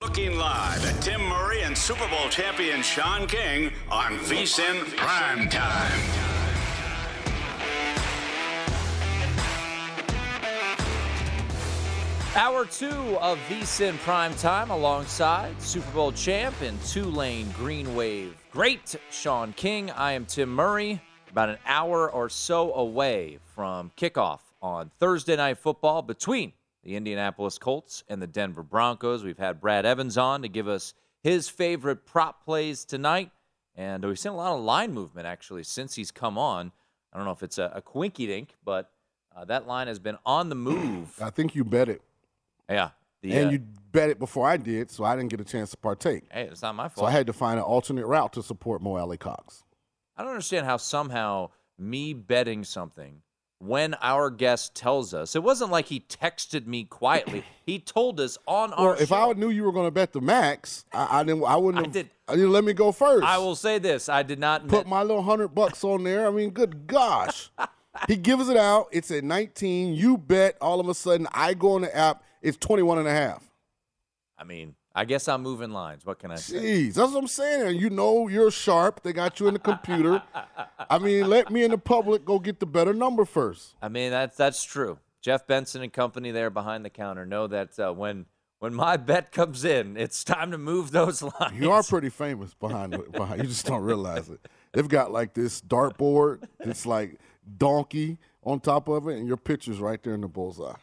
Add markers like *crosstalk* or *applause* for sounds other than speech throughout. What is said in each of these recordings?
Looking live at Tim Murray and Super Bowl champion Sean King on VSIN Prime Time. Hour two of VSIN Prime Time alongside Super Bowl champ and Tulane Green Wave great Sean King. I am Tim Murray, about an hour or so away from kickoff on Thursday Night Football between the Indianapolis Colts and the Denver Broncos. We've had Brad Evans on to give us his favorite prop plays tonight. And we've seen a lot of line movement actually since he's come on. I don't know if it's a, a quinky dink, but uh, that line has been on the move. I think you bet it. Yeah. The, and uh, you bet it before I did, so I didn't get a chance to partake. Hey, it's not my fault. So I had to find an alternate route to support Mo Alie-Cox. I don't understand how somehow me betting something when our guest tells us it wasn't like he texted me quietly. *clears throat* he told us on Well, our if show. I knew you were going to bet the max, I, I didn't. I wouldn't. I have, did- uh, I didn't let me go first. I will say this: I did not put my little hundred bucks on there. I mean, good gosh. he gives it out. It's at 19. You bet. All of a sudden, I go on the app. It's 21 and a half. I mean, I guess I'm moving lines. What can I say? Jeez, that's what I'm saying. You know you're sharp. They got you in the computer. I mean, let me in the public go get the better number first. I mean, that's that's true. Jeff Benson and company there behind the counter know that uh, when when my bet comes in, it's time to move those *laughs* lines. You are pretty famous behind, behind. You just don't realize it. They've got like this dartboard. It's like donkey on top of it, and your picture's right there in the bullseye.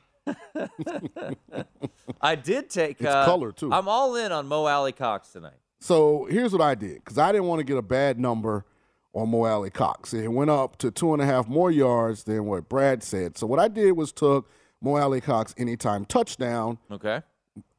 I did take. It's uh, color, too. I'm all in on Mo Alie-Cox tonight. So here's what I did because I didn't want to get a bad number on Mo Alie-Cox. It went up to two and a half more yards than what Brad said. So what I did was took Mo Alie-Cox anytime touchdown, Okay.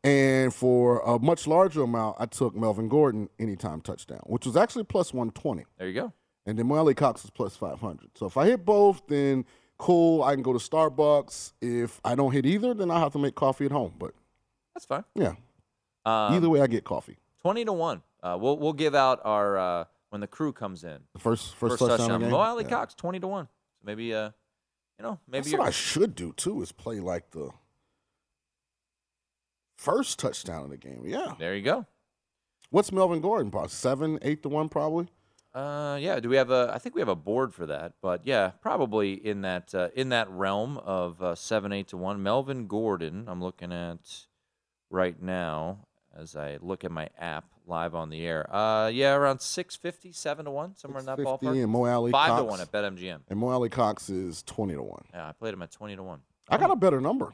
and for a much larger amount, I took Melvin Gordon anytime touchdown, which was actually plus 120. There you go. And then Mo Alie-Cox is plus 500. So if I hit both, then cool. I can go to Starbucks. If I don't hit either, then I'll have to make coffee at home. But That's fine. yeah, Um, either way, I get coffee. Twenty to one. Uh, we'll we'll give out our uh, when the crew comes in. The first first, touchdown, of the game. Mo Alley Yeah. Cox twenty to one. So maybe uh, you know, maybe That's what I should do too. Is play like the first touchdown of the game. Yeah. there you go. What's Melvin Gordon? Probably seven, eight to one, probably. Uh, yeah. Do we have a? I think we have a board for that, but yeah, probably in that uh, in that realm of uh, seven, eight to one. Melvin Gordon. I'm looking at right now as I look at my app live on the air. Uh, yeah, around six fifty, seven to one, somewhere in that ballpark. and Mo Alley Five to Cox. one at BetMGM. And Mo Alie-Cox is twenty to one. Yeah, I played him at twenty to one. I got a better number.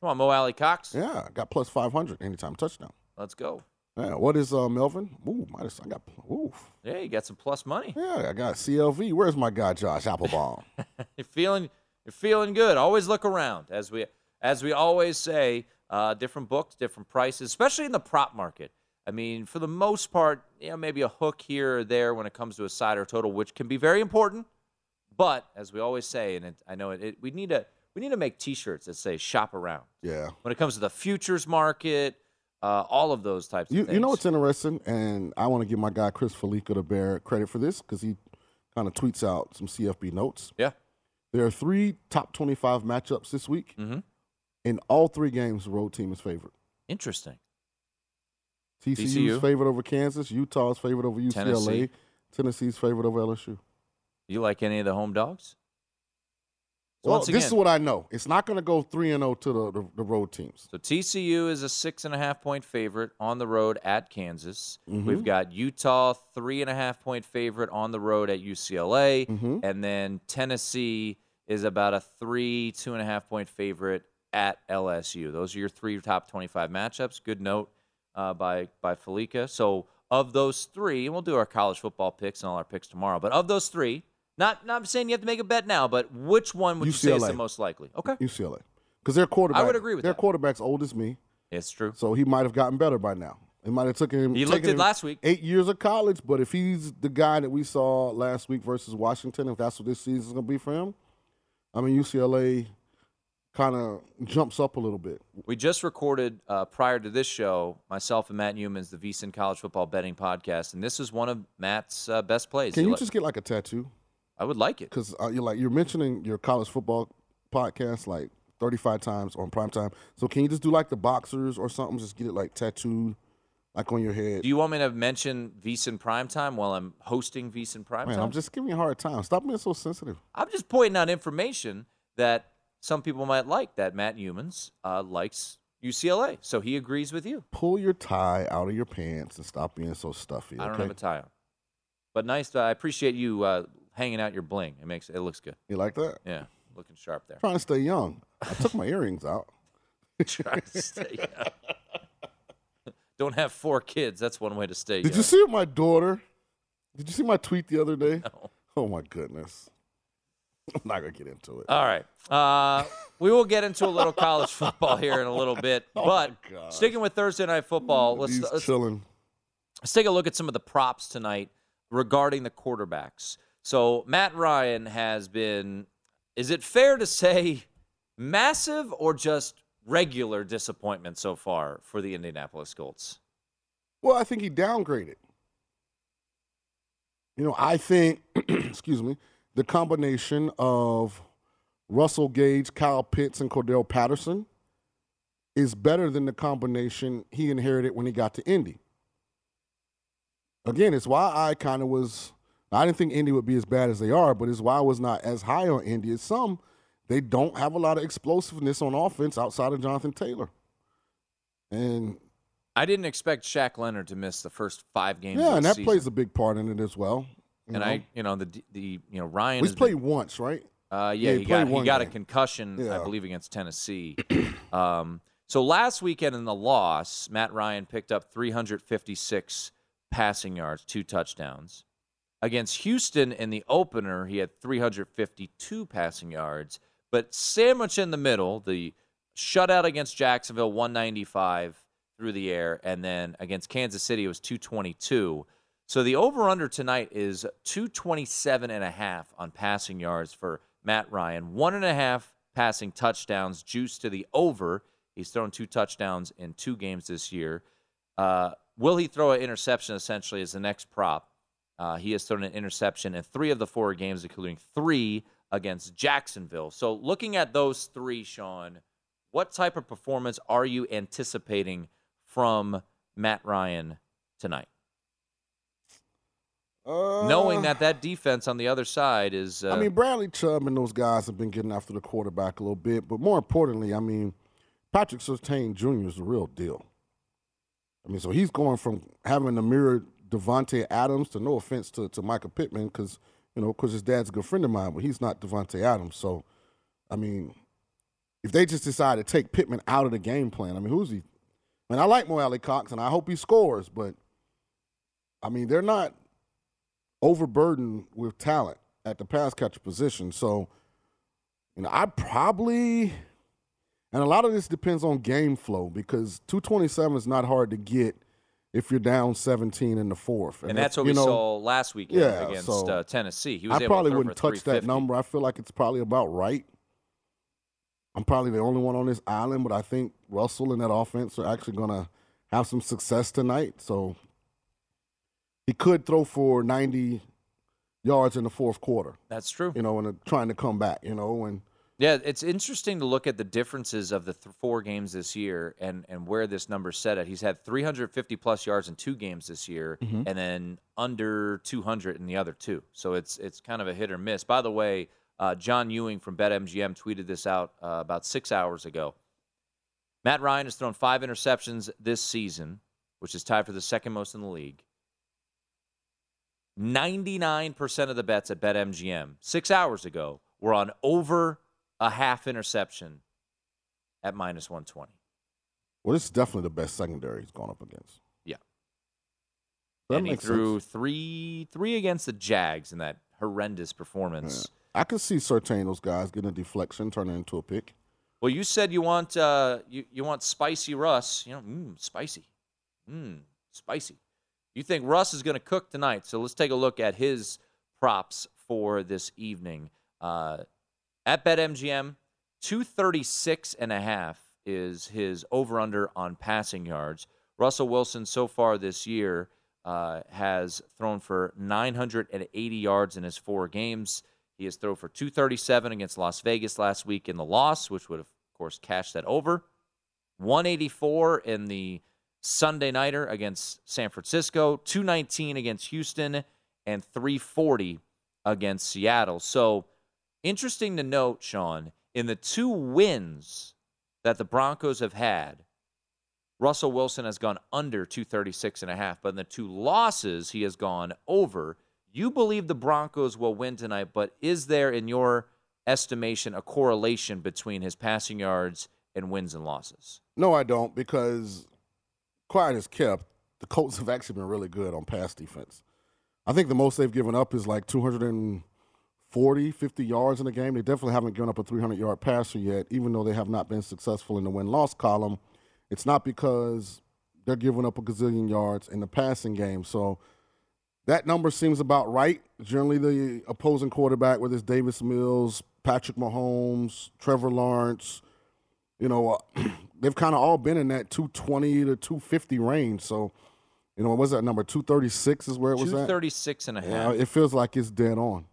Come on, Mo Alie-Cox. Yeah, I got plus 500 anytime touchdown. Let's go. Yeah, what is uh, Melvin? Ooh, minus, I got, ooh. Yeah, you got some plus money. Yeah, I got CLV. Where's my guy, Josh Appelbaum? *laughs* you're feeling you're feeling good. Always look around, as we as we always say. Uh, different books, different prices, especially in the prop market. I mean, for the most part, you know, maybe a hook here or there when it comes to a side or total, which can be very important. But as we always say, and it, I know it, it, we need to we need to make T-shirts that say "shop around." Yeah. When it comes to the futures market, uh, all of those types of You, things. you know what's interesting, and I want to give my guy Chris Fallica to bear credit for this because he kind of tweets out some CFB notes. Yeah. There are three top 25 matchups this week. Mm-hmm. In all three games, the road team is favored. Interesting. TCU's TCU. favored over Kansas. Utah's favored over UCLA. Tennessee. Tennessee's favored over LSU. You like any of the home dogs? So Well, once this is what I know. It's not going to go 3 and 0 to the, the, the road teams. So TCU is a six and a half point favorite on the road at Kansas. Mhm. We've got Utah three and a half point favorite on the road at UCLA, Mhm. and then Tennessee is about a three two and a half point favorite at LSU. Those are your three top twenty five matchups. Good note uh, by by Fallica. So of those three, and we'll do our college football picks and all our picks tomorrow. But of those three, not not saying you have to make a bet now, but which one would you say is the most likely? Okay, UCLA. Because their quarterback, I would agree with that. their that. quarterback's old as me, it's true. so he might have gotten better by now. It might have taken him. He looked it last week. Eight years of college, but if he's the guy that we saw last week versus Washington, if that's what this season's going to be for him, I mean UCLA kind of jumps up a little bit. We just recorded uh, prior to this show, myself and Matt Youmans the VSiN College Football Betting Podcast, and this is one of Matt's uh, best plays. Can He you just get like a tattoo? I would like it. Because uh, you're like you're mentioning your college football podcast like 35 times on prime time. So can you just do like the boxers or something? Just get it like tattooed, like on your head. Do you want me to mention VSiN Primetime while I'm hosting VSiN Primetime? Man, I'm just giving you a hard time. Stop being so sensitive. I'm just pointing out information that some people might like. That Matt Youmans uh, likes UCLA, so he agrees with you. Pull your tie out of your pants and stop being so stuffy. I don't okay? have a tie on, but nice. To, I appreciate you uh, hanging out your bling. It makes it looks good. You like that? Yeah, looking sharp there. Trying to stay young. I took my earrings out. *laughs* Trying to stay young. *laughs* Don't have four kids. That's one way to stay Did young. you see my daughter? Did you see my tweet the other day? *laughs* No. Oh my goodness. I'm not gonna get into it. All right. Uh, we will get into a little college football here in a little bit. Oh, but sticking with Thursday night football, let's, let's, let's take a look at some of the props tonight regarding the quarterbacks. So Matt Ryan has been, is it fair to say, massive or just regular disappointment so far for the Indianapolis Colts? Well, I think he downgraded. You know, I think, *clears throat* excuse me, the combination of Russell Gage, Kyle Pitts, and Cordarrelle Patterson is better than the combination he inherited when he got to Indy. Again, it's why I kind of was. I didn't think Indy would be as bad as they are, but it's why I was not as high on Indy as some. They don't have a lot of explosiveness on offense outside of Jonathan Taylor. And I didn't expect Shaq Leonard to miss the first five games. yeah, and that season. plays a big part in it as well. And know? I, you know, the the you know Ryan He's has played been- once, right? Uh, yeah, Yeah, he he, got he got a concussion, I believe, against Tennessee. *clears throat* um, so last weekend in the loss, Matt Ryan picked up 356 passing yards, two touchdowns. Against Houston in the opener, he had 352 passing yards, but sandwich in the middle, the shutout against Jacksonville, 195 through the air, and then against Kansas City, it was 222. So the over under tonight is 227 and a half on passing yards for Matt Ryan. One and a half passing touchdowns juice to the over. He's thrown two touchdowns in two games this year. Uh, will he throw an interception essentially is the next prop. Uh, he has thrown an interception in three of the four games, including three against Jacksonville. So looking at those three, Sean, what type of performance are you anticipating from Matt Ryan tonight? Uh, knowing that that defense on the other side is. Uh, I mean, Bradley Chubb and those guys have been getting after the quarterback a little bit, but more importantly, I mean, Patrick Surtain Jr. is the real deal. I mean, so he's going from having to mirror Davante Adams to no offense to, to Michael Pittman because, you know, because his dad's a good friend of mine, but he's not Davante Adams. So, I mean, if they just decide to take Pittman out of the game plan, I mean, who's he? I mean, I like Mo Alie-Cox, and I hope he scores, but I mean, they're not overburdened with talent at the pass catcher position. So, you know, I probably, and a lot of this depends on game flow because 227 is not hard to get if you're down 17 in the fourth. And, and that's what we know, saw last weekend yeah, against so uh, Tennessee. He was I probably wouldn't touch that number. I feel like it's probably about right. I'm probably the only one on this island, but I think Russell and that offense are actually going to have some success tonight. So he could throw for 90 yards in the fourth quarter. That's true. You know, and trying to come back, you know, and yeah, it's interesting to look at the differences of the th- four games this year and and where this number's set at. He's had 350 plus yards in two games this year, mm-hmm. and then under 200 in the other two. So it's it's kind of a hit or miss. By the way, uh, John Ewing from BetMGM tweeted this out uh, about six hours ago. Matt Ryan has thrown five interceptions this season, which is tied for the second most in the league. 99% of the bets at BetMGM six hours ago were on over a half interception at minus 120. Well, this is definitely the best secondary he's gone up against. Yeah. That and he threw sense. three three against the Jags in that horrendous performance. Yeah. I could see Surtain those guys getting a deflection, turning into a pick. Well, you said you want uh, you you want spicy Russ. You know, mm, spicy, mm, spicy. You think Russ is going to cook tonight? So let's take a look at his props for this evening. Uh, at BetMGM, 236 and a half is his over under on passing yards. Russell Wilson so far this year uh, has thrown for 980 yards in his four games. He has thrown for 237 against Las Vegas last week in the loss, which would of course, cashed that over. 184 in the Sunday nighter against San Francisco, 219 against Houston, and 340 against Seattle. So Interesting to note, Sean, in the two wins that the Broncos have had, Russell Wilson has gone under 236 and a half, but in the two losses he has gone over. You believe the Broncos will win tonight, but is there in your estimation a correlation between his passing yards and wins and losses? No, I don't because quiet as kept, the Colts have actually been really good on pass defense. I think the most they've given up is like 200 and 40, 50 yards in a game. They definitely haven't given up a 300 yard passer yet, even though they have not been successful in the win loss column. It's not because they're giving up a gazillion yards in the passing game. So that number seems about right. Generally, the opposing quarterback, whether it's Davis Mills, Patrick Mahomes, Trevor Lawrence, you know, uh, *clears throat* they've kind of all been in that 220 to 250 range. So, you know, what was that number? 236 is where it was 236 and a half. Yeah, it feels like it's dead on.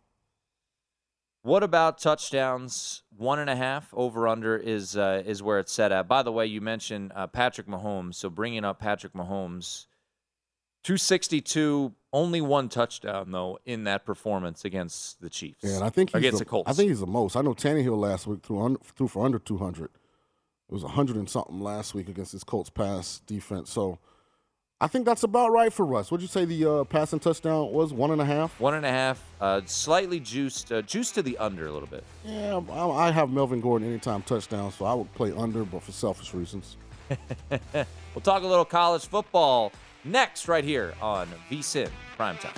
What about touchdowns? One and a half over under is uh, is where it's set at. By the way, you mentioned uh, Patrick Mahomes, so bringing up Patrick Mahomes, two sixty two, only one touchdown though in that performance against the Chiefs. Yeah, and I think against the, the, Colts. I think he's the most. I know Tannehill last week threw under, threw for under two hundred. It was hundred and something last week against this Colts pass defense. So I think that's about right for Russ. What'd you say the uh, passing touchdown was? One and a half. One and a half. Uh, slightly juiced, uh, juiced to the under a little bit. Yeah, I have Melvin Gordon anytime touchdown, so I would play under, but for selfish reasons. *laughs* we'll talk a little college football next, right here on VSIN Primetime.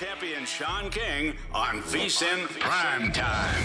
Champion Sean King on VSIN Prime Time.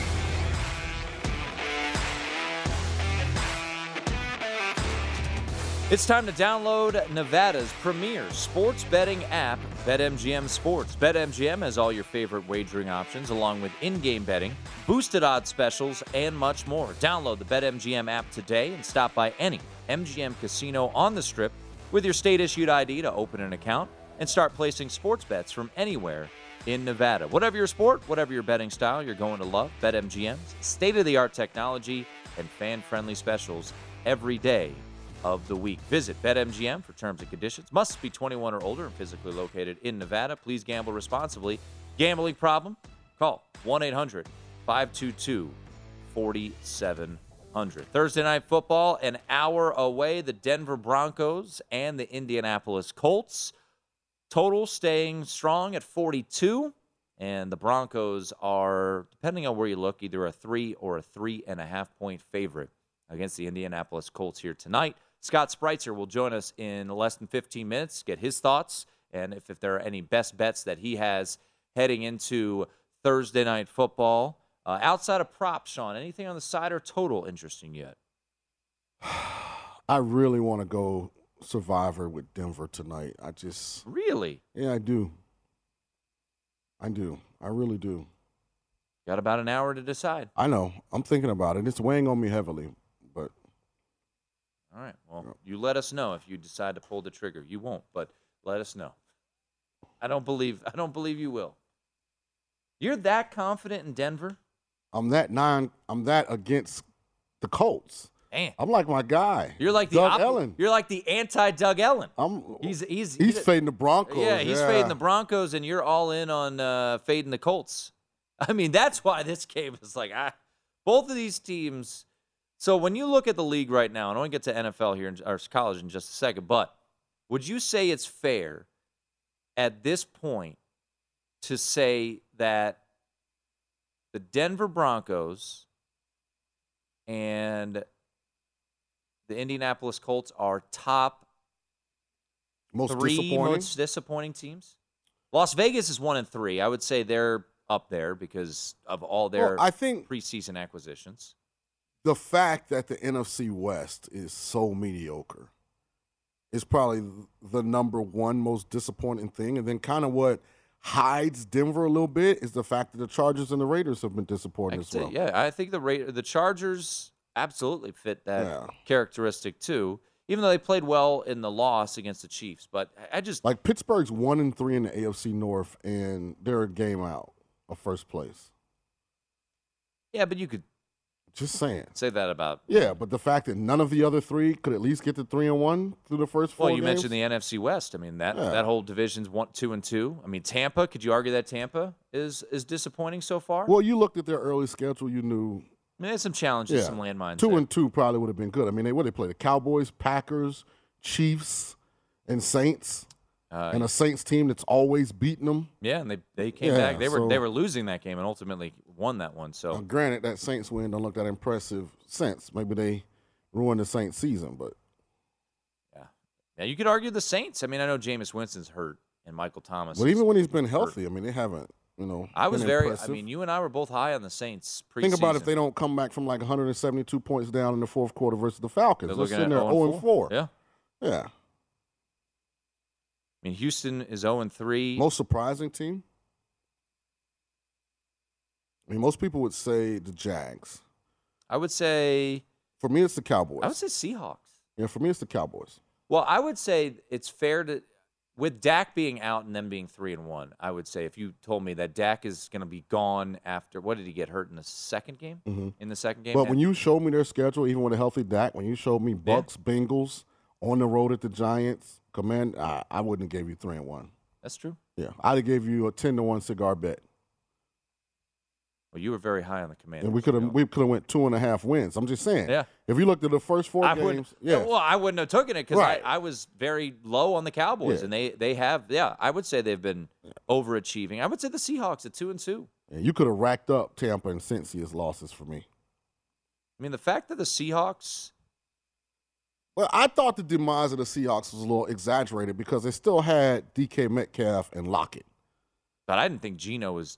It's time to download Nevada's premier sports betting app, BetMGM Sports. BetMGM has all your favorite wagering options, along with in game betting, boosted odds specials, and much more. Download the BetMGM app today and stop by any MGM casino on the strip with your state issued ID to open an account and start placing sports bets from anywhere in Nevada. Whatever your sport, whatever your betting style, you're going to love BetMGM's state of the art technology and fan friendly specials every day of the week. Visit BetMGM for terms and conditions. Must be 21 or older and physically located in Nevada. Please gamble responsibly. Gambling problem? Call 1 800 522 4700. Thursday night football, an hour away. The Denver Broncos and the Indianapolis Colts. Total staying strong at 42. And the Broncos are, depending on where you look, either a three or a three and a half point favorite against the Indianapolis Colts here tonight. Scott Spreitzer will join us in less than 15 minutes, get his thoughts, and if, if there are any best bets that he has heading into Thursday night football. Uh, outside of props, Sean, anything on the side or total interesting yet? *sighs* I really want to go Survivor with Denver tonight. I just really, yeah, I do. I do. I really do. Got about an hour to decide. I know. I'm thinking about it. It's weighing on me heavily, but all right. Well, you let us know if you decide to pull the trigger. You won't, but let us know. I don't believe I don't believe you will. You're that confident in Denver? I'm that nine. I'm that against the Colts. I'm like my guy. You're like the Doug op- Ellen. You're like the anti Doug Ellen. I'm. He's he's He's fading the Broncos. Yeah, he's yeah. fading the Broncos, and you're all in on uh, fading the Colts. *laughs* I mean, that's why this game is like ah, both of these teams. So when you look at the league right now, and I want to get to NFL here in, or college in just a second, but would you say it's fair at this point to say that the Denver Broncos and the Indianapolis Colts are top Most three disappointing? most disappointing teams? Las Vegas is one and three. I would say they're up there because of all their Well, I think preseason acquisitions. the fact that the NFC West is so mediocre is probably the number one most disappointing thing. And then kind of what hides Denver a little bit is the fact that the Chargers and the Raiders have been disappointing as well. yeah, I think the Ra- the Chargers absolutely fit that Yeah. characteristic too. Even though they played well in the loss against the Chiefs, but I just Like Pittsburgh's one and three in the AFC North, and they're a game out of first place. yeah, but you could Just saying. say that about Yeah, but the fact that none of the other three could at least get to three and one through the first four Well, you games. mentioned the NFC West. I mean that Yeah. that whole division's one, two, and two. I mean Tampa. Could you argue that Tampa is is disappointing so far? Well, you looked at their early schedule, you knew I mean, there's some challenges, yeah, some landmines. Two there. and two probably would have been good. I mean, they what they play the Cowboys, Packers, Chiefs, and Saints, Uh, and a Saints team that's always beating them. yeah, and they they came Yeah, back. They were so- they were losing that game and ultimately won that one. So granted, that Saints win don't look that impressive since maybe they ruined the Saints season, but yeah, now you could argue the Saints. I mean, I know Jameis Winston's hurt and Michael Thomas. but even when he's been hurt. healthy, I mean, they haven't You know, I was very. impressive. I mean, you and I were both high on the Saints. Think about if they don't come back from like 172 points down in the fourth quarter versus the Falcons. They're They're sitting there 0 0 and 4. Yeah. Yeah. I mean, Houston is 0 and 3. Most surprising team? I mean, most people would say the Jags. I would say. For me, it's the Cowboys. I would say Seahawks. Yeah, for me, it's the Cowboys. Well, I would say it's fair to, with Dak being out and them being three and one. I would say if you told me that Dak is going to be gone after what did he get hurt in the second game? Mhm. In the second game, But when you showed me their schedule, even with a healthy Dak, when you showed me Bucs, Bengals, on the road at the Giants, command, I, I wouldn't have gave you three and one. that's true. Yeah, I'd have gave you a ten to one cigar bet, Well, you were very high on the Commanders. and we could have we could have went two and a half wins. I'm just saying. Yeah. If you looked at the first four I games, yeah, Well, I wouldn't have taken it because Right. I, I was very low on the Cowboys, Yeah. and they they have yeah. I would say they've been overachieving. I would say the Seahawks at two and two. yeah, you could have racked up Tampa and Cincy as losses for me. I mean, the fact that the Seahawks Well, I thought the demise of the Seahawks was a little exaggerated because they still had DK Metcalf and Lockett. But I didn't think Geno was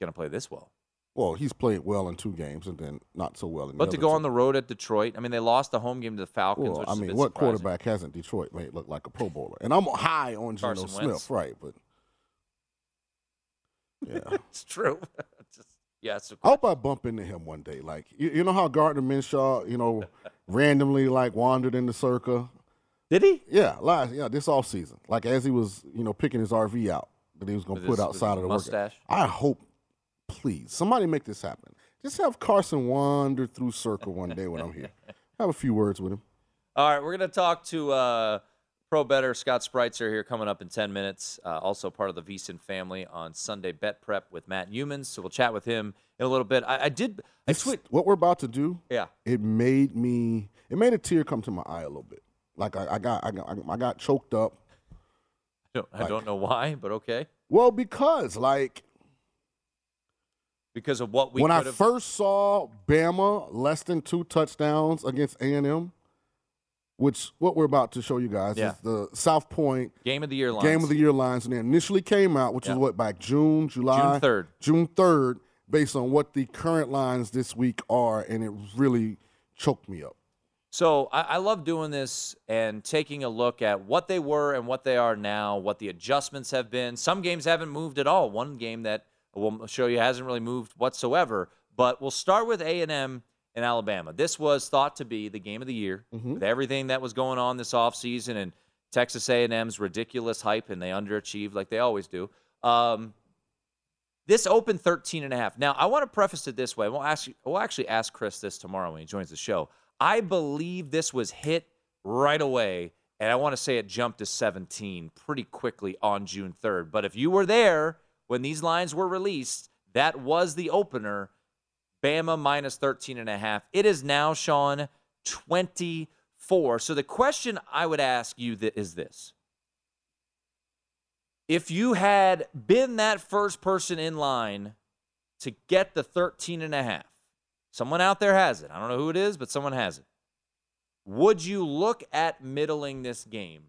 going to play this well. Well, he's played well in two games and then not so well in the But to go two. on the road at Detroit, I mean, they lost the home game to the Falcons. Well, which I mean, what surprising. quarterback hasn't Detroit made look like a Pro Bowler? And I'm high on Geno Smith, right? But *laughs* yeah, it's true. *laughs* Just, yes. I hope I bump into him one day. Like you, you know how Gardner Minshew, you know, *laughs* randomly like wandered in the circle. Did he? Yeah, last yeah this off season. Like as he was, you know, picking his RV out that he was going to put outside of the work. mustache? I hope, please, somebody make this happen. Just have Carson wander through circle one day when I'm here. *laughs* Have a few words with him. All right, we're going to talk to uh, Pro Better Scott Spreitzer here coming up in 10 minutes. Uh, also part of the VSiN family on Sunday Bet Prep with Matt Youmans. So we'll chat with him in a little bit. I, I did. I tweet. what we're about to do. Yeah. It made me. It made a tear come to my eye a little bit. Like I, I got, I got, I got choked up. I don't, I don't know why, but okay. Well, because like Because of what we when I have. first saw Bama less than two touchdowns against A and M, which what we're about to show you guys Yeah. is the South Point Game of the year lines. game of the year lines, and they initially came out, which Yeah. is what back June, July, June 3rd. June third, based on what the current lines this week are, and it really choked me up. So I, I love doing this and taking a look at what they were and what they are now, what the adjustments have been. Some games haven't moved at all. One game that we'll show you hasn't really moved whatsoever. But we'll start with A and M and Alabama. This was thought to be the game of the year with everything that was going on this offseason and Texas A&M's ridiculous hype, and they underachieved like they always do. Um, this opened 13 and a half. Now, I want to preface it this way. We'll, ask you, we'll actually ask Chris this tomorrow when he joins the show. I believe this was hit right away, and I want to say it jumped to 17 pretty quickly on June 3rd. But if you were there when these lines were released, that was the opener. Bama minus 13 and a half. It is now, Sean, 24. So the question I would ask you is this. If you had been that first person in line to get the 13 and a half, someone out there has it. I don't know who it is, but someone has it. Would you look at middling this game?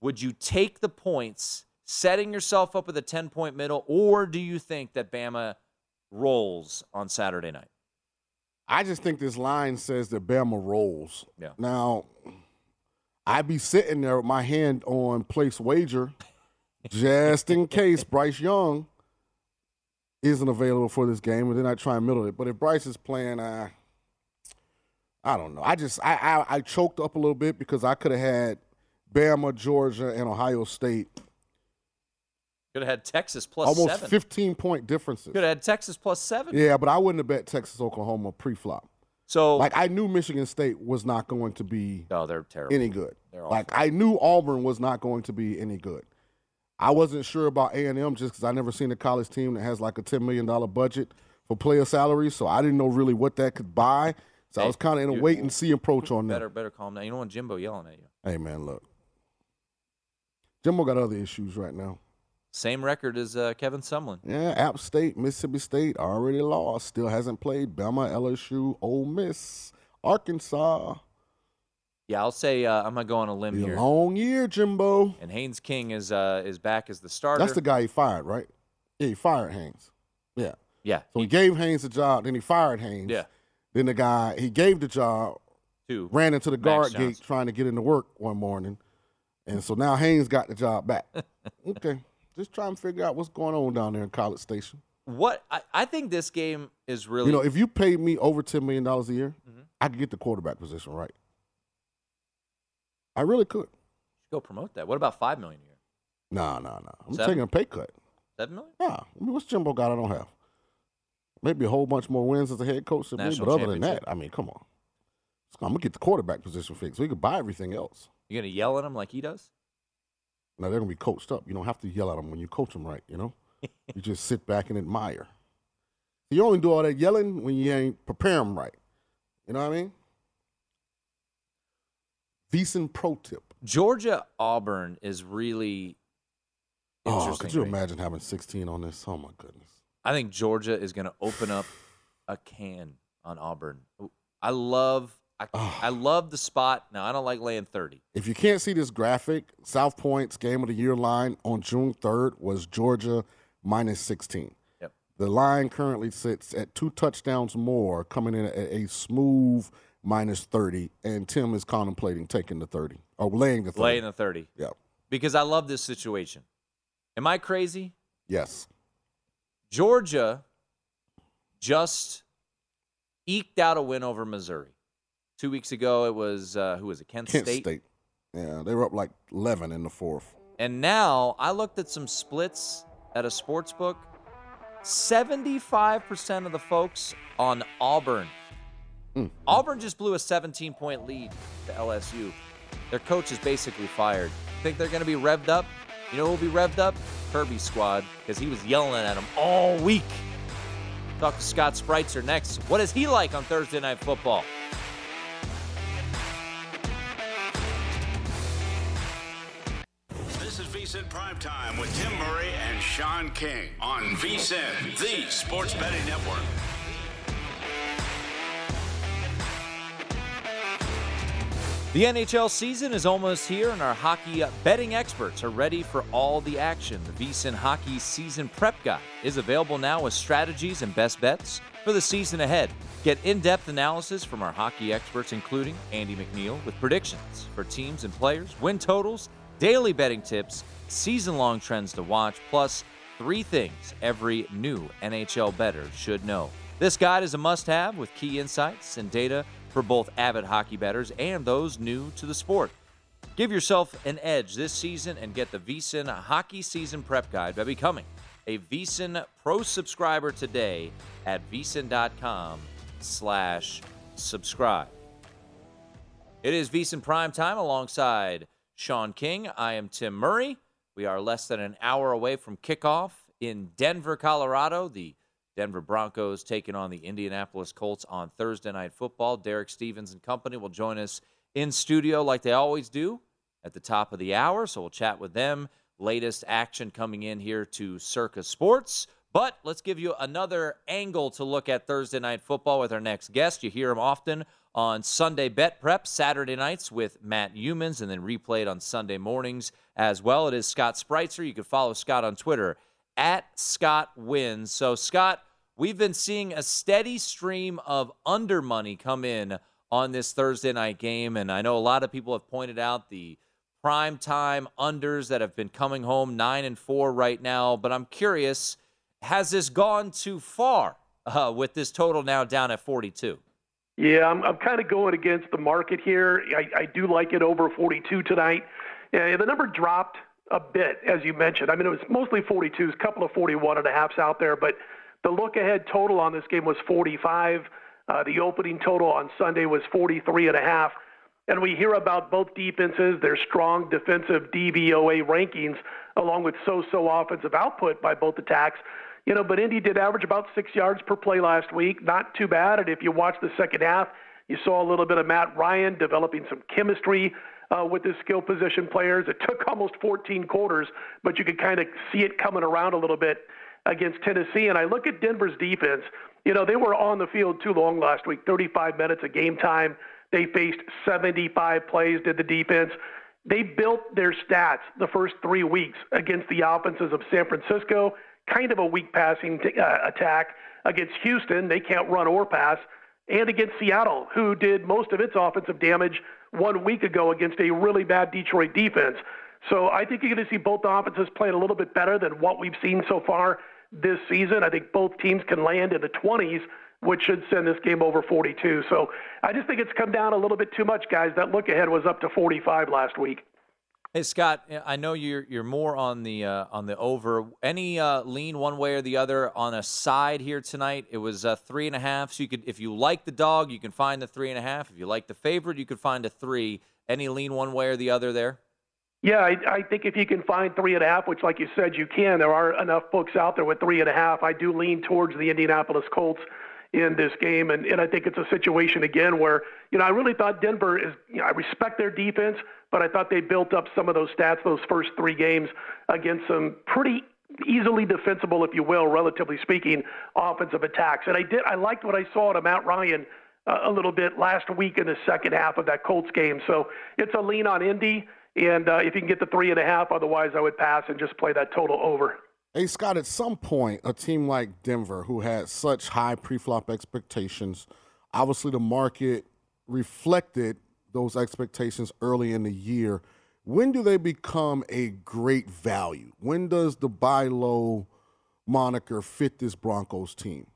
Would you take the points, setting yourself up with a 10 point middle, or do you think that Bama rolls on Saturday night? I just think this line says that Bama rolls. Yeah. Now, I'd be sitting there with my hand on place wager *laughs* just in case Bryce Young isn't available for this game, and then I try and middle it. But if Bryce is playing, I, I don't know. I just I, I I choked up a little bit because I could have had Bama, Georgia, and Ohio State Could have had Texas plus almost seven. 15 point differences. Could have had Texas plus seven. Yeah, but I wouldn't have bet Texas Oklahoma pre-flop. So like I knew Michigan State was not going to be Oh, they're terrible. any good. They're like I knew Auburn was not going to be any good. I wasn't sure about A and M just because I never seen a college team that has like a ten million dollar budget for player salaries, so I didn't know really what that could buy. So I was kind of in a wait and see approach on Better, that. Better, better calm down. You don't want Jimbo yelling at you. Hey man, look, Jimbo got other issues right now. Same record as uh, Kevin Sumlin. Yeah, App State, Mississippi State already lost. Still hasn't played. Bama, LSU, Ole Miss, Arkansas. Yeah, I'll say uh, I'm gonna go on a limb Be a here. long year, Jimbo. And Haynes King is uh, is back as the starter. That's the guy he fired, right? Yeah, he fired Haynes. Yeah. Yeah. So he gave Haynes the job, then he fired Haynes. Yeah. Then the guy he gave the job To ran into the guard gate trying to get into work one morning, and so now Haynes got the job back. *laughs* okay, just trying to figure out what's going on down there in College Station. What I, I think this game is really You know, if you paid me over ten million dollars a year, Mm-hmm. I could get the quarterback position right. I really could. go promote that. What about five million a year? Nah, nah, nah. I'm Seven? taking a pay cut. Seven million? Yeah. I mean, what's Jimbo got I don't have? Maybe a whole bunch more wins as a head coach than me, but other than that, I mean, come on. I'm gonna get the quarterback position fixed. We could buy everything else. You gonna yell at him like he does? Now they're gonna be coached up. You don't have to yell at them when you coach them right. You know, *laughs* you just sit back and admire. You only do all that yelling when you ain't prepare them right. You know what I mean? Decent pro tip. Georgia Auburn is really Oh, could you right? imagine having 16 on this? Oh my goodness. I think Georgia is going to open up a can on Auburn. I love I, I love the spot. Now I don't like laying 30. If you can't see this graphic, South Point's game of the year line on June 3rd was Georgia minus 16. Yep. The line currently sits at two touchdowns more, coming in at a smooth minus 30, and Tim is contemplating taking the 30 or laying the 30. Laying the 30. Yeah. Because I love this situation. Am I crazy? Yes. Georgia just eked out a win over Missouri. Two weeks ago, it was uh, who was it? Kent, Kent State. Yeah, they were up like 11 in the fourth. And now I looked at some splits at a sports book. 75% of the folks on Auburn. Auburn just blew a 17 point lead to LSU. Their coach is basically fired. Think they're going to be revved up? You know who will be revved up? Kirby's squad, because he was yelling at them all week. Talk to Scott Spreitzer next. What is he like on Thursday Night Football? Primetime with Tim Murray and Sean King on VSIN, the sports betting network. The NHL season is almost here, and our hockey betting experts are ready for all the action. The VSIN Hockey Season Prep Guide is available now with strategies and best bets for the season ahead. Get in depth analysis from our hockey experts, including Andy McNeil, with predictions for teams and players, win totals, daily betting tips, season long trends to watch, plus three things every new NHL better should know. This guide is a must have with key insights and data for both avid hockey bettors and those new to the sport. Give yourself an edge this season and get the VSIN Hockey Season Prep Guide by becoming a VSIN Pro subscriber today at VSIN.com slash subscribe. It is VSIN Prime Time alongside Sean King. I am Tim Murray. We are less than an hour away from kickoff in Denver, Colorado. The Denver Broncos taking on the Indianapolis Colts on Thursday Night Football. Derek Stevens and company will join us in studio like they always do at the top of the hour. So we'll chat with them. Latest action coming in here to Circa Sports. But let's give you another angle to look at Thursday Night Football with our next guest. You hear him often on Sunday Bet Prep, Saturday nights with Matt Youmans, and then replayed on Sunday mornings as well. It is Scott Spreitzer. You can follow Scott on Twitter at Scott Wins. So, Scott, we've been seeing a steady stream of under money come in on this Thursday night game. And I know a lot of people have pointed out the prime time unders that have been coming home nine and four right now. But I'm curious, has this gone too far uh, with this total now down at 42? Yeah, I'm, I'm kind of going against the market here. I, I do like it over 42 tonight. Yeah, the number dropped a bit, as you mentioned. I mean, it was mostly 42s, a couple of 41 and a halfs out there, but the look ahead total on this game was 45. Uh, the opening total on Sunday was 43 and a half. And we hear about both defenses, their strong defensive DVOA rankings, along with so-so offensive output by both attacks. You know, but Indy did average about six yards per play last week. Not too bad. And if you watch the second half, you saw a little bit of Matt Ryan developing some chemistry uh, with his skill position players. It took almost 14 quarters, but you could kind of see it coming around a little bit against Tennessee. And I look at Denver's defense. You know, they were on the field too long last week, 35 minutes of game time. They faced 75 plays, did the defense. They built their stats the first three weeks against the offenses of San Francisco, kind of a weak passing t- uh, attack. Against Houston, they can't run or pass. And against Seattle, who did most of its offensive damage one week ago against a really bad Detroit defense. So I think you're going to see both offenses playing a little bit better than what we've seen so far this season. I think both teams can land in the 20s, which should send this game over 42. So I just think it's come down a little bit too much, guys. That look ahead was up to 45 last week. Hey Scott, I know you're you're more on the uh, on the over. Any uh, lean one way or the other on a side here tonight? It was uh, three and a half. So you could, if you like the dog, you can find the three and a half. If you like the favorite, you could find a three. Any lean one way or the other there? Yeah, I, I think if you can find three and a half, which, like you said, you can. There are enough books out there with three and a half. I do lean towards the Indianapolis Colts in this game, and, and I think it's a situation again where you know I really thought Denver is. You know, I respect their defense, but I thought they built up some of those stats those first three games against some pretty easily defensible, if you will, relatively speaking, offensive attacks. And I did. I liked what I saw to Matt Ryan uh, a little bit last week in the second half of that Colts game. So it's a lean on Indy. And uh, if you can get the three and a half, otherwise I would pass and just play that total over. Hey, Scott, at some point, a team like Denver, who had such high preflop expectations, obviously the market reflected those expectations early in the year. When do they become a great value? When does the buy low moniker fit this Broncos team?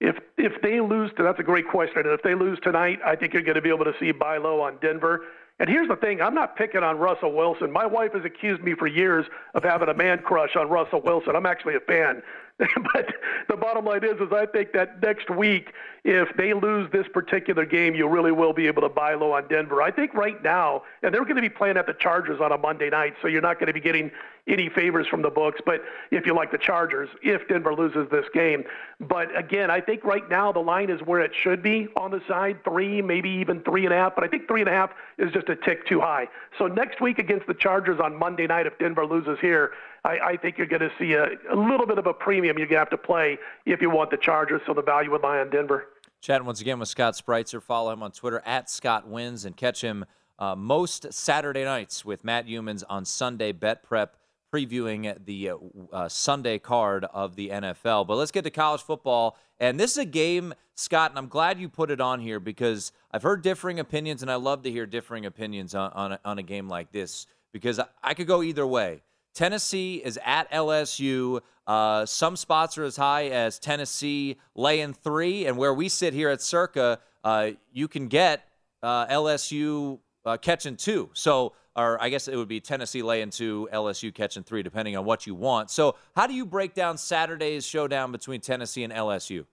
If if they lose, that's a great question. And if they lose tonight, I think you're going to be able to see buy low on Denver. And here's the thing I'm not picking on Russell Wilson. My wife has accused me for years of having a man crush on Russell Wilson. I'm actually a fan. *laughs* but the bottom line is, is I think that next week, if they lose this particular game, you really will be able to buy low on Denver. I think right now, and they're going to be playing at the Chargers on a Monday night, so you're not going to be getting any favors from the books. But if you like the Chargers, if Denver loses this game, but again, I think right now the line is where it should be on the side, three, maybe even three and a half. But I think three and a half is just a tick too high. So next week against the Chargers on Monday night, if Denver loses here, I, I think you're going to see a, a little bit of a premium you're going to have to play if you want the Chargers. So the value would lie on Denver. Chatting once again with Scott Spreitzer. Follow him on Twitter at Scott Wins and catch him uh, most Saturday nights with Matt Youmans on Sunday Bet Prep, previewing the uh, uh, Sunday card of the NFL. But let's get to college football. And this is a game, Scott, and I'm glad you put it on here because I've heard differing opinions, and I love to hear differing opinions on, on, a, on a game like this because I, I could go either way. Tennessee is at LSU. Uh, some spots are as high as Tennessee laying three, and where we sit here at Circa, uh, you can get uh, LSU uh, catching two. So, or I guess it would be Tennessee laying two, LSU catching three, depending on what you want. So, how do you break down Saturday's showdown between Tennessee and LSU?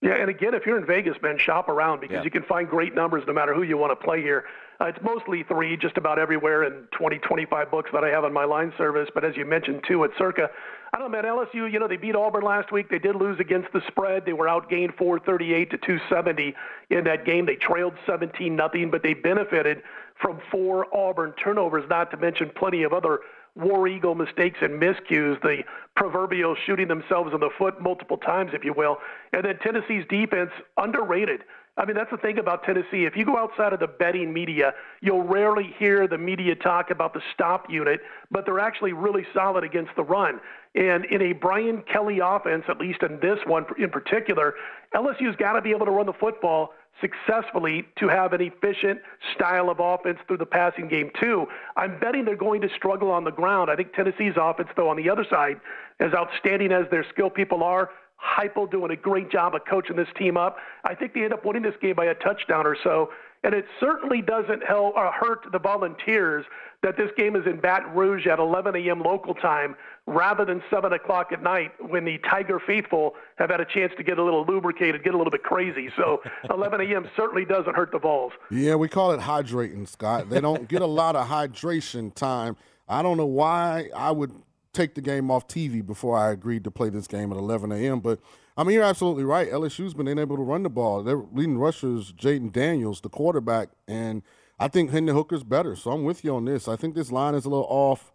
Yeah, and again, if you're in Vegas, man, shop around because yeah. you can find great numbers no matter who you want to play here. Uh, it's mostly three, just about everywhere, in 20, 25 books that I have on my line service. But as you mentioned, two at Circa. I don't know, man. LSU, you know, they beat Auburn last week. They did lose against the spread. They were outgained 438 to 270 in that game. They trailed 17 nothing, but they benefited from four Auburn turnovers, not to mention plenty of other War Eagle mistakes and miscues, the proverbial shooting themselves in the foot multiple times, if you will. And then Tennessee's defense, underrated. I mean, that's the thing about Tennessee. If you go outside of the betting media, you'll rarely hear the media talk about the stop unit, but they're actually really solid against the run. And in a Brian Kelly offense, at least in this one in particular, LSU's got to be able to run the football successfully to have an efficient style of offense through the passing game too. I'm betting they're going to struggle on the ground. I think Tennessee's offense, though, on the other side, as outstanding as their skill people are, Heupel doing a great job of coaching this team up. I think they end up winning this game by a touchdown or so. And it certainly doesn't help or hurt the Volunteers that this game is in Baton Rouge at 11 a.m. local time rather than 7 o'clock at night when the Tiger faithful have had a chance to get a little lubricated, get a little bit crazy. So *laughs* 11 a.m. certainly doesn't hurt the Vols. Yeah, we call it hydrating, Scott. They don't get a lot of hydration time. I don't know why I would take the game off TV before I agreed to play this game at 11 a.m., but – I mean, you're absolutely right. LSU's been able to run the ball. Their leading rushers, Jayden Daniels, the quarterback, and I think Hendon Hooker's better. So I'm with you on this. I think this line is a little off.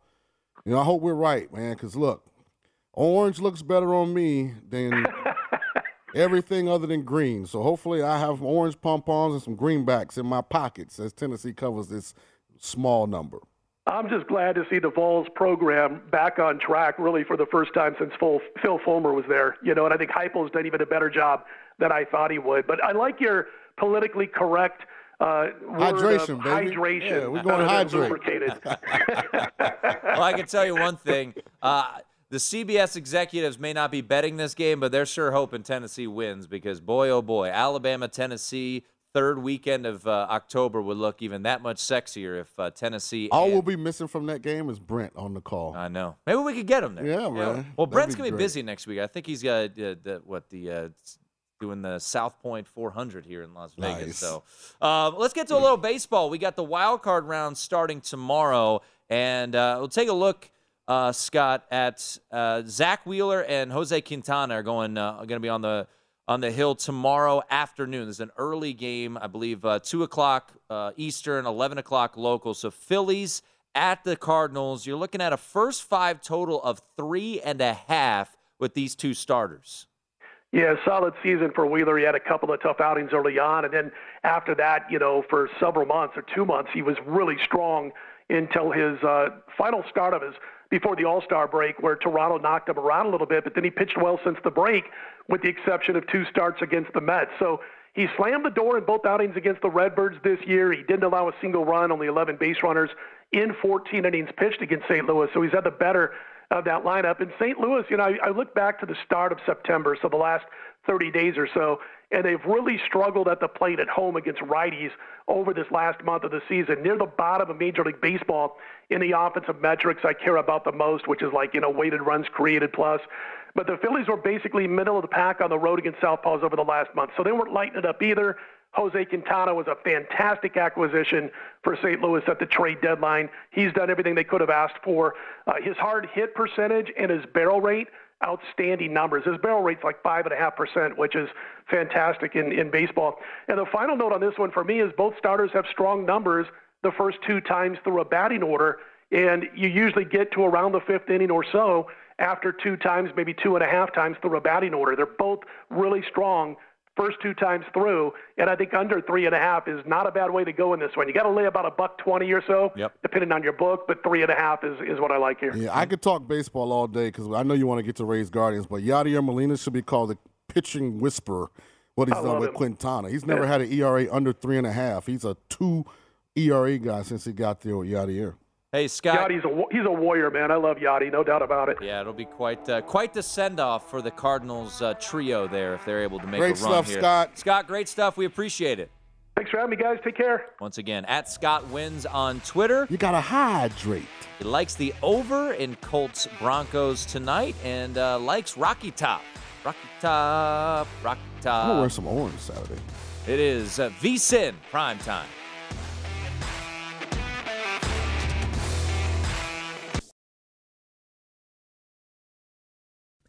You know, I hope we're right, man. Because look, orange looks better on me than *laughs* everything other than green. So hopefully, I have orange pom poms and some greenbacks in my pockets as Tennessee covers this small number. I'm just glad to see the Vols program back on track, really for the first time since Phil, Phil Fulmer was there. You know, and I think Heupel's done even a better job than I thought he would. But I like your politically correct uh, hydration, baby. Hydration. Yeah, we're going to hydrate. *laughs* well, I can tell you one thing. Uh, the CBS executives may not be betting this game, but they're sure hoping Tennessee wins because, boy, oh boy, Alabama, Tennessee, third weekend of uh, October would look even that much sexier if uh, Tennessee. All and, we'll be missing from that game is Brent on the call. I know. Maybe we could get him there. Yeah, man. Well, That'd Brent's be gonna be great. busy next week. I think he's got uh, the, what the. Uh, Doing the South Point 400 here in Las Vegas. Nice. So uh, let's get to a little baseball. We got the wild card round starting tomorrow, and uh, we'll take a look uh, Scott, at uh, Zack Wheeler and Jose Quintana are going uh, going to be on the on the hill tomorrow afternoon. There's an early game, I believe, uh, two o'clock uh, Eastern, eleven o'clock local. So Phillies at the Cardinals. You're looking at a first five total of three and a half with these two starters. Yeah, solid season for Wheeler. He had a couple of tough outings early on, and then after that, you know, for several months or two months, he was really strong until his uh, final start of his before the All Star break, where Toronto knocked him around a little bit. But then he pitched well since the break, with the exception of two starts against the Mets. So he slammed the door in both outings against the Redbirds this year. He didn't allow a single run, only 11 base runners in 14 innings pitched against St. Louis. So he's had the better of that lineup. In St. Louis, you know, I, I look back to the start of September, so the last 30 days or so, and they've really struggled at the plate at home against righties over this last month of the season. Near the bottom of Major League Baseball in the offensive metrics I care about the most, which is like, you know, weighted runs created plus. But the Phillies were basically middle of the pack on the road against Southpaws over the last month, so they weren't lighting it up either. Jose Quintana was a fantastic acquisition for St. Louis at the trade deadline. He's done everything they could have asked for. Uh, his hard hit percentage and his barrel rate, outstanding numbers. His barrel rate's like 5.5%, which is fantastic in, in baseball. And the final note on this one for me is both starters have strong numbers the first two times through a batting order, and you usually get to around the fifth inning or so after two times, maybe two and a half times through a batting order. They're both really strong first two times through, and I think under three and a half is not a bad way to go in this one. You got to lay about a buck twenty or so, yep. depending on your book, but three and a half is, is what I like here. Yeah, I could talk baseball all day because I know you want to get to Rays Guardians, but Yadier Molina should be called the pitching whisperer. What he's I done with him. Quintana, he's never Yeah. had an ERA under three and a half. He's a two ERA guy since he got there with Yadier. Hey Scott, Yadi's a he's a warrior, man. I love Yachty, no doubt about it. Yeah, it'll be quite uh, quite the send off for the Cardinals uh, trio there if they're able to make Great a run Great stuff, here. Scott. Scott, great stuff. We appreciate it. Thanks for having me, guys. Take care. Once again, at Scott Wins on Twitter. You gotta hydrate. He likes the over in Colts Broncos tonight and uh, likes Rocky Top. Rocky Top, Rocky Top. I'm gonna wear some orange Saturday. It is uh, VSIN prime time.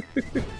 *laughs*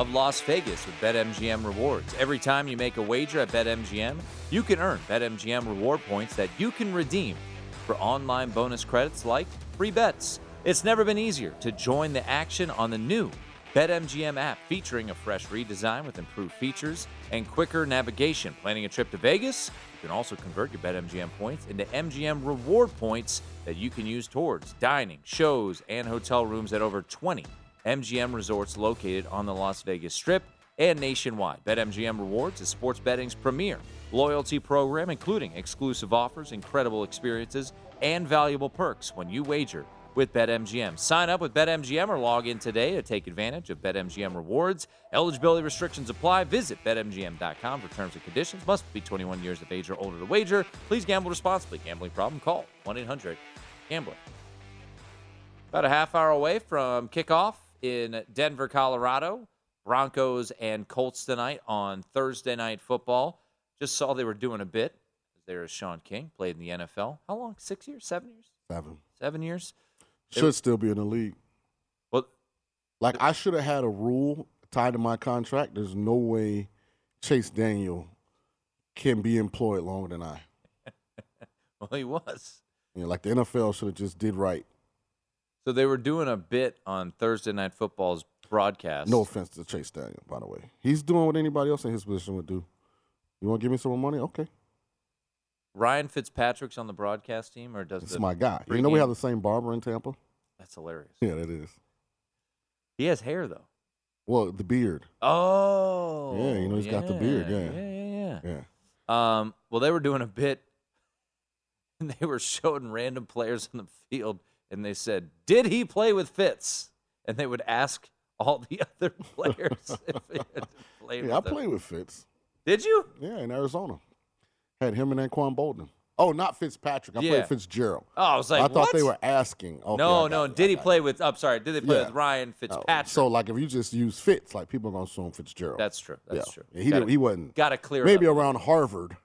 of Las Vegas with BetMGM rewards. Every time you make a wager at BetMGM, you can earn BetMGM reward points that you can redeem for online bonus credits like free bets. It's never been easier to join the action on the new BetMGM app featuring a fresh redesign with improved features and quicker navigation. Planning a trip to Vegas? You can also convert your BetMGM points into MGM reward points that you can use towards dining, shows, and hotel rooms at over 20 MGM resorts located on the Las Vegas Strip and nationwide. BetMGM Rewards is sports betting's premier loyalty program, including exclusive offers, incredible experiences, and valuable perks when you wager with BetMGM. Sign up with BetMGM or log in today to take advantage of BetMGM rewards. Eligibility restrictions apply. Visit BetMGM.com for terms and conditions. Must be 21 years of age or older to wager. Please gamble responsibly. Gambling problem? Call 1 800 Gambler. About a half hour away from kickoff in Denver, Colorado. Broncos and Colts tonight on Thursday Night Football. Just saw they were doing a bit. There's Sean King, played in the NFL. How long? Six years? Seven years? Seven. Seven years? Should still be in the league. Well, like I should have had a rule tied to my contract. There's no way Chase Daniel can be employed longer than I. *laughs* Well, he was. You know, like the NFL should have just did right. So they were doing a bit on Thursday Night Football's broadcast. No offense to Chase Daniel, by the way. He's doing what anybody else in his position would do. You want to give me some more money? Okay, Ryan Fitzpatrick's on the broadcast team, or does it's the my guy. You know we have the same barber in Tampa. That's hilarious. Yeah, that is. He has hair though. Well, the beard. Oh, Yeah, you know he's got the beard. Yeah, yeah, yeah, yeah. yeah. Um, well, they were doing a bit, *laughs* and they were showing random players on the field, and they said, "Did he play with Fitz?" And they would ask all the *laughs* other players if they had played Yeah, I him. played with Fitz. Did you? Yeah, in Arizona. Had him and Anquan Boldin. Oh, not Fitzpatrick. I Yeah. played Fitzgerald. Oh, I was like, I thought they were asking. Okay, no, no. it, Did he got play with? I'm sorry. Did they play Yeah. with oh, Ryan it. Fitzpatrick? So, like, if you just use Fitz, like people are gonna assume Fitzgerald. That's true. That's Yeah. true. Yeah, he Gotta- did, he wasn't. gotta clear Maybe around Harvard,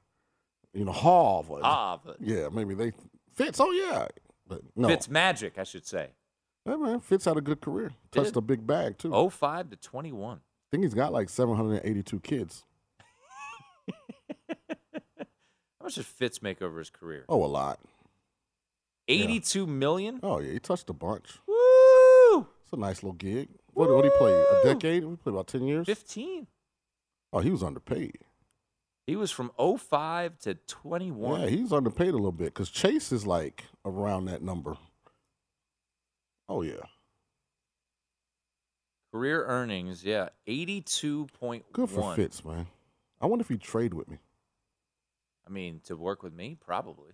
you know, Harvard. Harvard. Yeah, maybe they Fitz. Oh yeah, but no. Fitz magic, I should say. Yeah, man, Fitz had a good career. Touched Did. a big bag too. Oh five to 21. I think he's got like 782 kids. *laughs* How much did Fitz make over his career? Oh, a lot. Eighty-two million. Oh yeah, he touched a bunch. Woo! It's a nice little gig. What what he play? A decade? We played about 10 years. 15. Oh, he was underpaid. He was from 05 to 21. Yeah, he's underpaid a little bit because Chase is like around that number. Oh yeah, Career earnings, yeah, 82.1. good for Fitz, man. I wonder if he'd trade with me. I mean, to work with me, probably.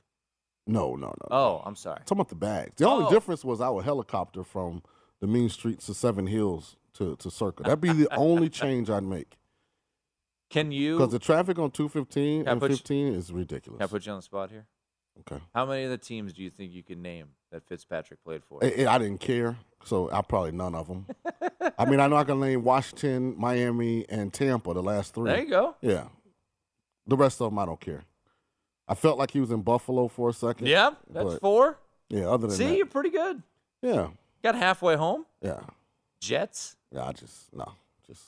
No, no, no. Oh, I'm sorry. talking about the bags. The only Oh. difference was our helicopter from the mean streets to Seven Hills to to Circle. That'd be the only *laughs* change I'd make Can you? because the traffic on two fifteen Can and put you- fifteen is ridiculous. Can I put you on the spot here? Okay. How many of the teams do you think you can name that Fitzpatrick played for? I, I didn't care, so I probably none of them. *laughs* I mean, I know I can name Washington, Miami, and Tampa, the last three. There you go. Yeah. The rest of them, I don't care. I felt like he was in Buffalo for a second. Yeah, that's four. Yeah, other than See, that. you're pretty good. Yeah, Got halfway home. yeah. Jets? Yeah, I just no, just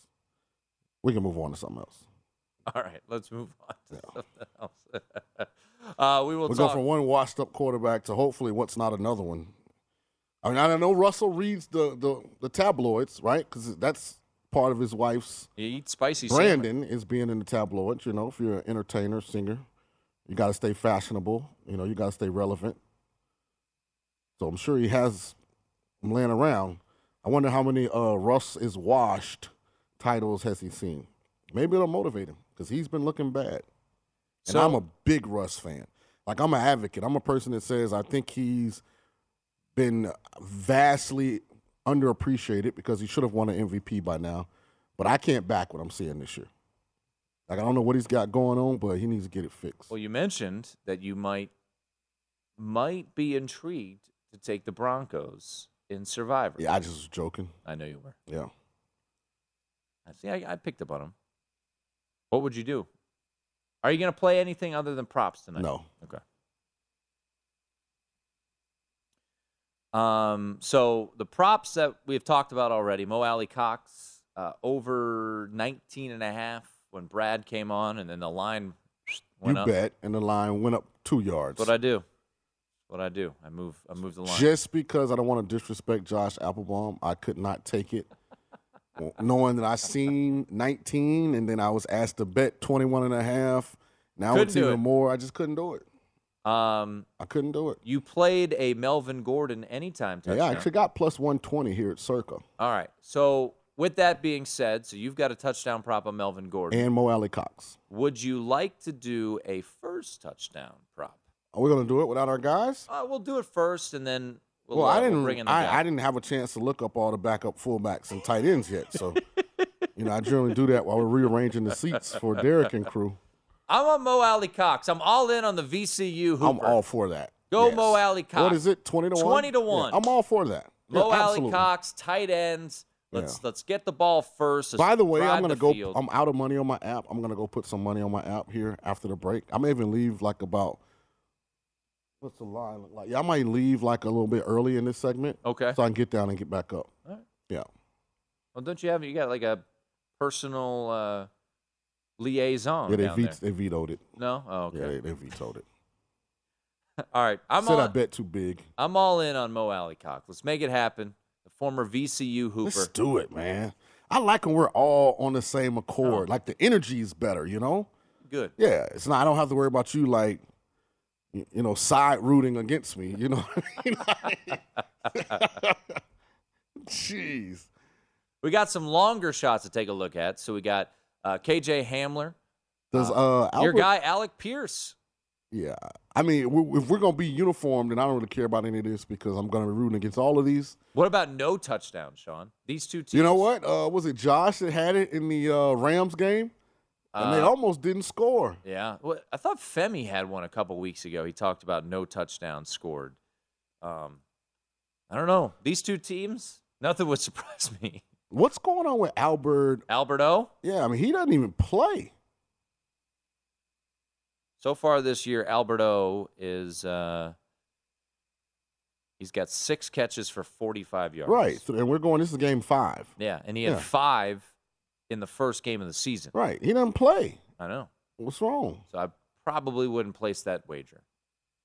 we can move on to something else. All right, let's move on to something else. *laughs* uh, we will we talk. go from one washed up quarterback to hopefully what's not another one. I mean, I know Russell reads the the, the tabloids, right? Because that's part of his wife's you eat spicy. Brandon is being in the tabloids. You know, if you're an entertainer, singer, you got to stay fashionable. You know, you got to stay relevant. So I'm sure he has them laying around. I wonder how many uh, Russ is washed titles has he seen? Maybe it'll motivate him because he's been looking bad. And So- I'm a big Russ fan. Like I'm an advocate. I'm a person that says I think he's been vastly underappreciated because he should have won an MVP by now. But I can't back what I'm seeing this year. Like I don't know what he's got going on, but he needs to get it fixed. Well, you mentioned that you might might be intrigued to take the Broncos in Survivor. Yeah, I just was joking. I know you were. Yeah. I see. I, I picked up on him. What would you do? Are you going to play anything other than props tonight? No. Okay. Um. So the props that we've talked about already, Mo Alie-Cox uh, over 19 and a half when Brad came on, and then the line went you up. bet, and the line went up two yards. What I do? What I do? I move. I move the line. Just because I don't want to disrespect Josh Appelbaum, I could not take it. Knowing that I seen 19 and then I was asked to bet 21 and a half. Now Couldn't it's even it. more. I just couldn't do it. Um, I couldn't do it. you played a Melvin Gordon anytime touchdown. Yeah, I actually got plus 120 here at Circa All right. So with that being said, so you've got a touchdown prop on Melvin Gordon. and Mo Alie-Cox. Would you like to do a first touchdown prop? Are we going to do it without our guys? Uh, we'll do it first, and then we'll, Well, uh, I didn't. bring in the. I, I didn't have a chance to look up all the backup fullbacks and tight ends yet. So, *laughs* you know, I generally do that while we're rearranging the seats for *laughs* Derek and crew. I'm on Mo Alie-Cox. I'm all in on the VCU Hooper. I'm all for that. Go Yes. Mo Alie-Cox. What is it? Twenty to one. 20 to Yeah, 1. I'm all for that. Mo Yeah, Alley. Cox, tight ends. Let's Yeah. let's get the ball first. By the way, I'm gonna go. field. I'm out of money on my app. I'm gonna go put some money on my app here after the break. I may even leave like about. What's the line look like? Yeah, I might leave like a little bit early in this segment. Okay. So I can get down and get back up. All right. Yeah. Well, don't you have you got like a personal uh, liaison yeah, they, down vet- there? they vetoed it. No. Oh, okay. Yeah, they, they vetoed it. *laughs* All right. I'm Said all, I bet too big. I'm all in on Mo Alie-Cox. Let's make it happen. The former VCU Hooper. Let's do it, man. I like when we're all on the same accord. Like the energy is better, you know? Good. Yeah, it's not. I don't have to worry about you like, you know, side rooting against me. You know, You *laughs* know? *laughs* jeez. We got some longer shots to take a look at. So we got uh, KJ Hamler. Does uh, your Albert- guy Alec Pierce? Yeah, I mean, we- if we're gonna be uniformed, then I don't really care about any of this because I'm gonna be rooting against all of these. What about no touchdown, Sean? These two teams. You know what? Uh, was it Josh that had it in the uh, Rams game? And they Uh, almost didn't score. Yeah. Well, I thought Femi had one a couple weeks ago. He talked about no touchdowns scored. Um, I don't know. These two teams, nothing would *laughs* surprise me. What's going on with Albert? Alberto? Yeah, I mean, he doesn't even play. So far this year, Alberto is uh, he's got six catches for 45 yards. Right. So, and we're going, this is game five. Yeah, and he had Yeah. five in the first game of the season. Right. He doesn't play. I know. What's wrong? So I probably wouldn't place that wager.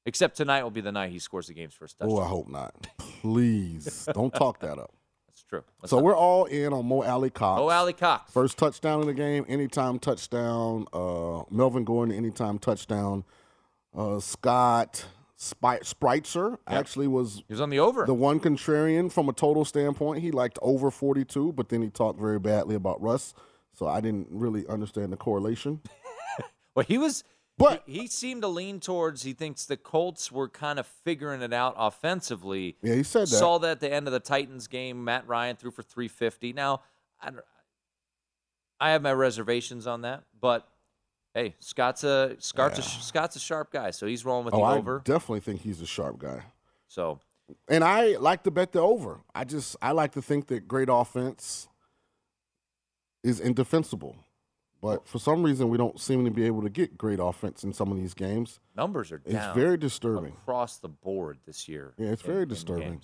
Except tonight will be the night he scores the game's first touchdown. Oh, I hope not. Please don't talk that up. *laughs* That's true. Let's so not- we're all in on Mo Alie-Cox. Mo Alie-Cox. First touchdown in the game, anytime touchdown. Uh, Melvin Gordon, anytime touchdown. Uh, Scott Spreitzer actually was he was on the over. The one contrarian from a total standpoint. He liked over 42, but then he talked very badly about Russ. So I didn't really understand the correlation. *laughs* Well, he was. But he, he seemed to lean towards. He thinks the Colts were kind of figuring it out offensively. Yeah, he said that. Saw that at the end of the Titans game. Matt Ryan threw for 350. Now, I, I have my reservations on that, but hey, Scott's a Scott's, a, Scott's a sharp guy, so he's rolling with oh, the I over. definitely think he's a sharp guy. So, and I like to bet the over. I just I like to think that great offense is indefensible. But for some reason, we don't seem to be able to get great offense in some of these games. Numbers are down. It's very disturbing. across the board this year. Yeah, it's in- very disturbing.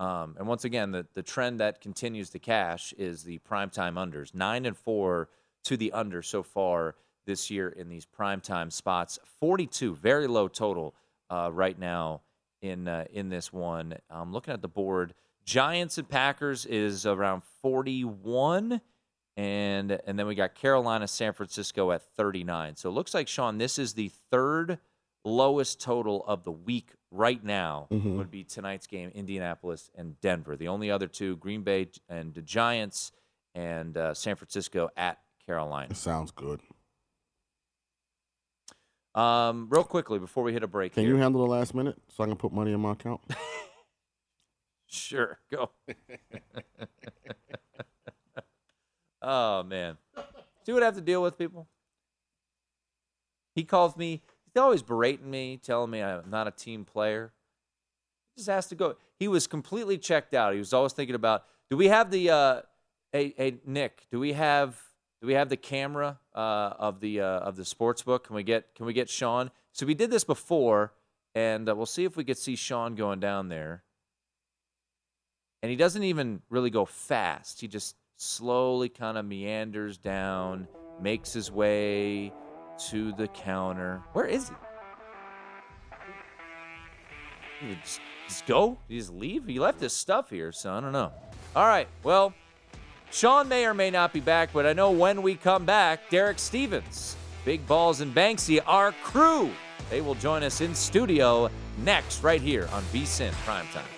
Um, and once again, the, the trend that continues to cash is the primetime unders. Nine and four to the under so far this year in these primetime spots. 42, very low total uh, right now in uh, in this one. I'm looking at the board. Giants and Packers is around 41, and and then we got Carolina, San Francisco at 39. So it looks like Sean, this is the third lowest total of the week right now. Mhm. Would be tonight's game, Indianapolis and Denver. The only other two, Green Bay and the Giants, and uh, San Francisco at Carolina. Sounds good. Um, real quickly before we hit a break Can here. you handle the last minute so I can put money in my account? *laughs* Sure, go. *laughs* oh man, see what I have to deal with, people. He calls me. He's always berating me, telling me I'm not a team player. He just has to go. He was completely checked out. He was always thinking about, do we have the, uh, hey, hey Nick, do we have, do we have the camera uh, of the uh, of the sports book? Can we get, can we get Sean? So we did this before, and uh, we'll see if we could see Sean going down there and he doesn't even really go fast. He just slowly kind of meanders down, makes his way to the counter. Where is he? He just, just go? He just leave? He left his stuff here, so I don't know. All right, well, Sean may or may not be back, but I know when we come back, Derek Stevens, Big Balls and Banksy, our crew, they will join us in studio next, right here on VSIN Primetime.